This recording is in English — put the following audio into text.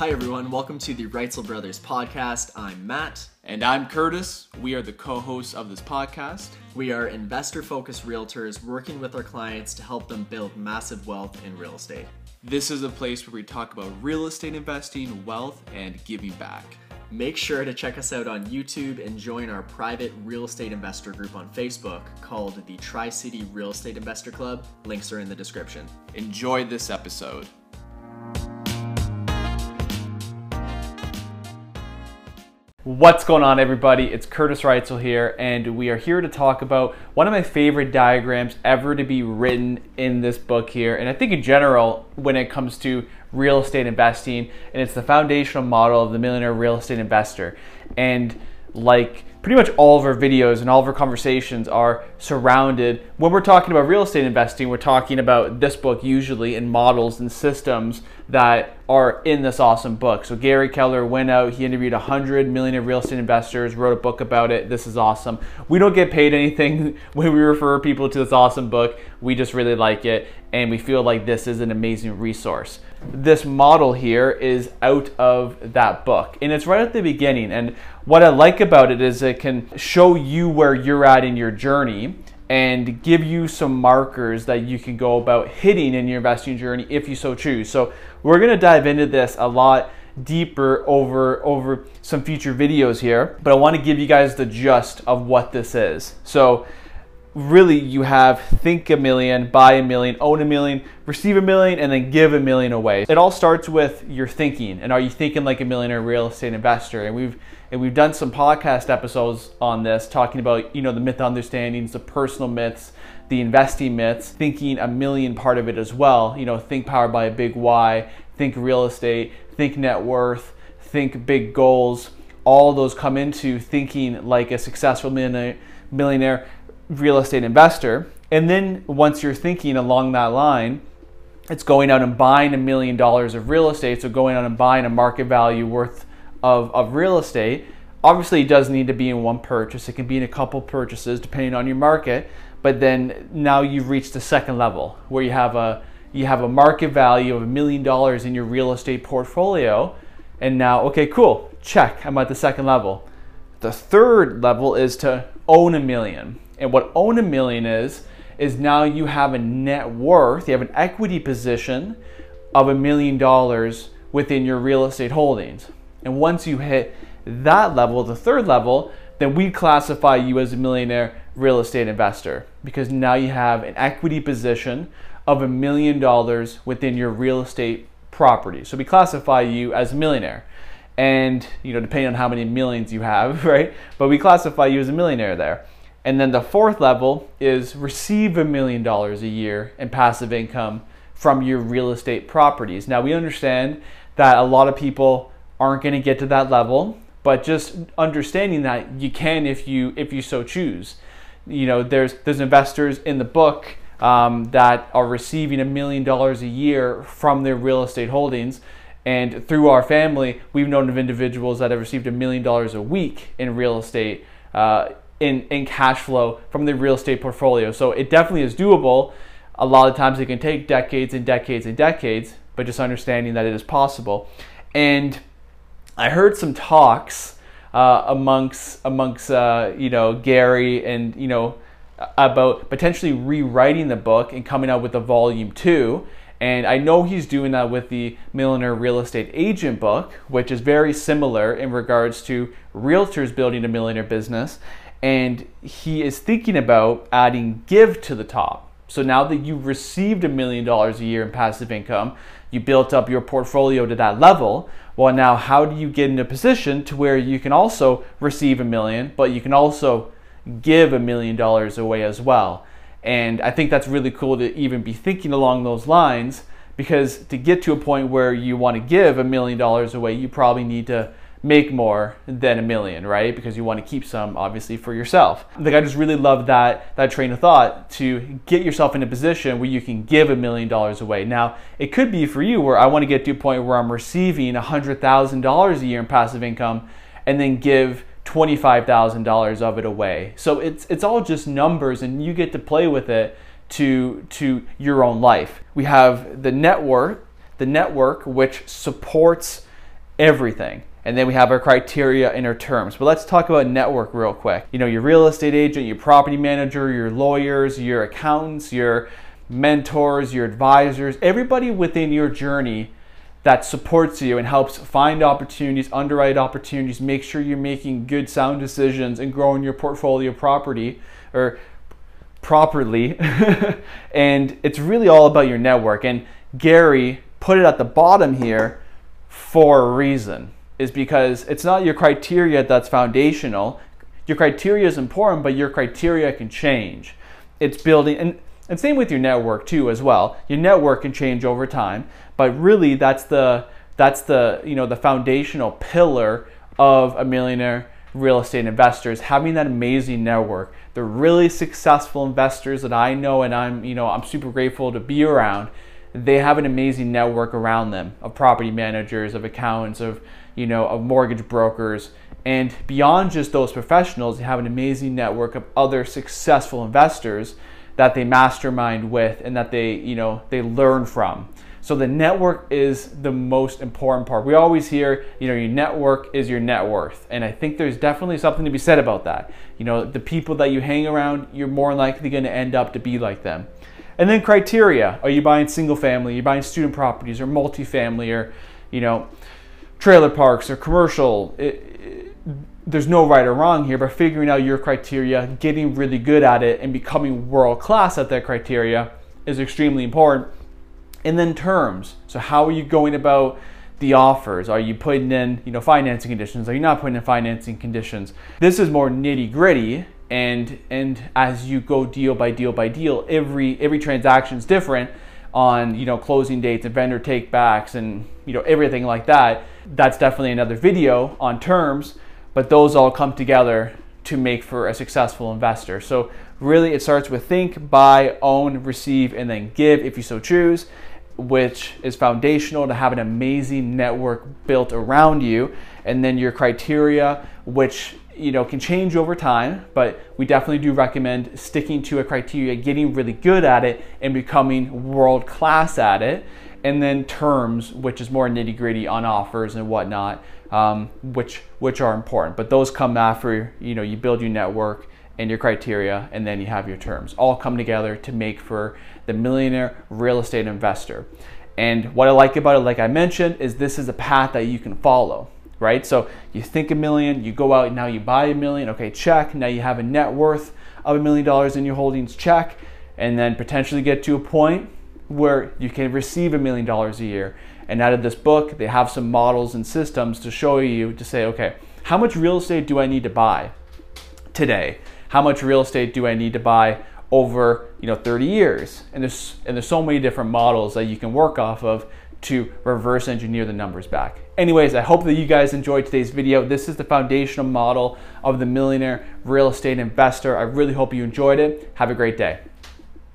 Hi, everyone. Welcome to the Reitzel Brothers podcast. I'm Matt. And I'm Kurtis. We are the co hosts of this podcast. We are investor focused realtors working with our clients to help them build massive wealth in real estate. This is a place where we talk about real estate investing, wealth, and giving back. Make sure to check us out on YouTube and join our private real estate investor group on Facebook called the Tri City Real Estate Investor Club. Links are in the description. Enjoy this episode. What's going on, everybody? It's Kurtis Reitzel here, and we are here to talk about one of my favorite diagrams ever to be written in this book here, and I think in general when it comes to real estate investing, and it's the foundational model of the millionaire real estate investor. And like pretty much all of our videos and all of our conversations are surrounded. When we're talking about real estate investing we're talking about this book usually in models and systems that are in this awesome book. So gary keller went out he interviewed 100 millionaire real estate investors wrote a book about it. This is awesome. We don't get paid anything when we refer people to this awesome book. We just really like it and we feel like this is an amazing resource this model here is out of that book. And it's right at the beginning. And what i like about it is it can show you where you're at in your journey and give you some markers that you can go about hitting in your investing journey if you so choose. So we're going to dive into this a lot deeper over over some future videos here but i want to give you guys the gist of what this is. So really you have think a million, buy a million, own a million, receive a million, and then give a million away. It all starts with your thinking, and are you thinking like a millionaire real estate investor? And we've and we've done some podcast episodes on this, talking about you know the myth understandings, the personal myths, the investing myths, thinking a million part of it as well. You know, think powered by a big why, think real estate, think net worth, think big goals. All those come into thinking like a successful millionaire. millionaire real estate investor. And then once you're thinking along that line, it's going out and buying a million dollars of real estate. So going out and buying a market value worth of, of real estate. Obviously, it does need to be in one purchase. It can be in a couple purchases depending on your market. But then now you've reached the second level where you have a you have a market value of a million dollars in your real estate portfolio. And now, okay, cool, check. I'm at the second level. The third level is to own a million. And what own a million is, is now you have a net worth, you have an equity position of a million dollars within your real estate holdings. And once you hit that level, the third level, then we classify you as a millionaire real estate investor because now you have an equity position of a million dollars within your real estate property. So we classify you as a millionaire. And, you know, depending on how many millions you have, right? But we classify you as a millionaire there. And then the fourth level is receive a million dollars a year in passive income from your real estate properties. Now we understand that a lot of people aren't going to get to that level, but just understanding that you can if you if you so choose. You know, there's there's investors in the book um, that are receiving a million dollars a year from their real estate holdings. And through our family, we've known of individuals that have received a million dollars a week in real estate uh, in, in cash flow from the real estate portfolio. So it definitely is doable. A lot of times it can take decades and decades and decades, but just understanding that it is possible. And I heard some talks uh, amongst amongst uh, you know Gary and you know about potentially rewriting the book and coming out with a volume two. And I know he's doing that with the Millionaire Real Estate Agent book, which is very similar in regards to realtors building a millionaire business and he is thinking about adding give to the top. So now that you've received a million dollars a year in passive income, you built up your portfolio to that level. Well, now how do you get in a position to where you can also receive a million, but you can also give a million dollars away as well? And I think that's really cool to even be thinking along those lines because to get to a point where you want to give a million dollars away, you probably need to make more than a million, right? Because you want to keep some obviously for yourself. Like I just really love that that train of thought to get yourself in a position where you can give a million dollars away. Now, it could be for you where I want to get to a point where I'm receiving $100,000 a year in passive income and then give $25,000 of it away. So it's it's all just numbers and you get to play with it to to your own life. We have the network, the network which supports everything. And then we have our criteria and our terms. But let's talk about network real quick. You know, your real estate agent, your property manager, your lawyers, your accountants, your mentors, your advisors, everybody within your journey that supports you and helps find opportunities, underwrite opportunities, make sure you're making good sound decisions and growing your portfolio property or properly. and it's really all about your network. And Gary put it at the bottom here for a reason is because it's not your criteria that's foundational. Your criteria is important, but your criteria can change. It's building and and same with your network too as well. Your network can change over time, but really that's the that's the you know the foundational pillar of a millionaire real estate investors having that amazing network the really successful investors that i know and i'm you know i'm super grateful to be around they have an amazing network around them of property managers of accountants of you know of mortgage brokers and beyond just those professionals they have an amazing network of other successful investors that they mastermind with and that they you know they learn from so the network is the most important part. We always hear, you know, your network is your net worth. And I think there's definitely something to be said about that. You know, the people that you hang around, you're more likely going to end up to be like them. And then criteria. Are you buying single family? Are you buying student properties or multifamily or, you know, trailer parks or commercial? It, it, there's no right or wrong here, but figuring out your criteria, getting really good at it, and becoming world class at that criteria is extremely important and then terms. So how are you going about the offers? Are you putting in, you know, financing conditions? Are you not putting in financing conditions? This is more nitty gritty, and and as you go deal by deal by deal, every every transaction is different on you know closing dates and vendor takebacks and you know everything like that. That's definitely another video on terms, but those all come together to make for a successful investor. So really, it starts with think, buy, own, receive, and then give if you so choose which is foundational to have an amazing network built around you and then your criteria which you know can change over time but we definitely do recommend sticking to a criteria getting really good at it and becoming world class at it and then terms which is more nitty gritty on offers and whatnot um, which which are important but those come after you know you build your network and your criteria, and then you have your terms. All come together to make for the millionaire real estate investor. And what I like about it, like I mentioned, is this is a path that you can follow, right? So you think a million, you go out, now you buy a million, okay, check. Now you have a net worth of a million dollars in your holdings, check. And then potentially get to a point where you can receive a million dollars a year. And out of this book, they have some models and systems to show you to say, okay, how much real estate do I need to buy today? how much real estate do I need to buy over you know 30 years and there's and there's so many different models that you can work off of to reverse engineer the numbers back. Anyways, I hope that you guys enjoyed today's video. This is the foundational model of the millionaire real estate investor. I really hope you enjoyed it. Have a great day.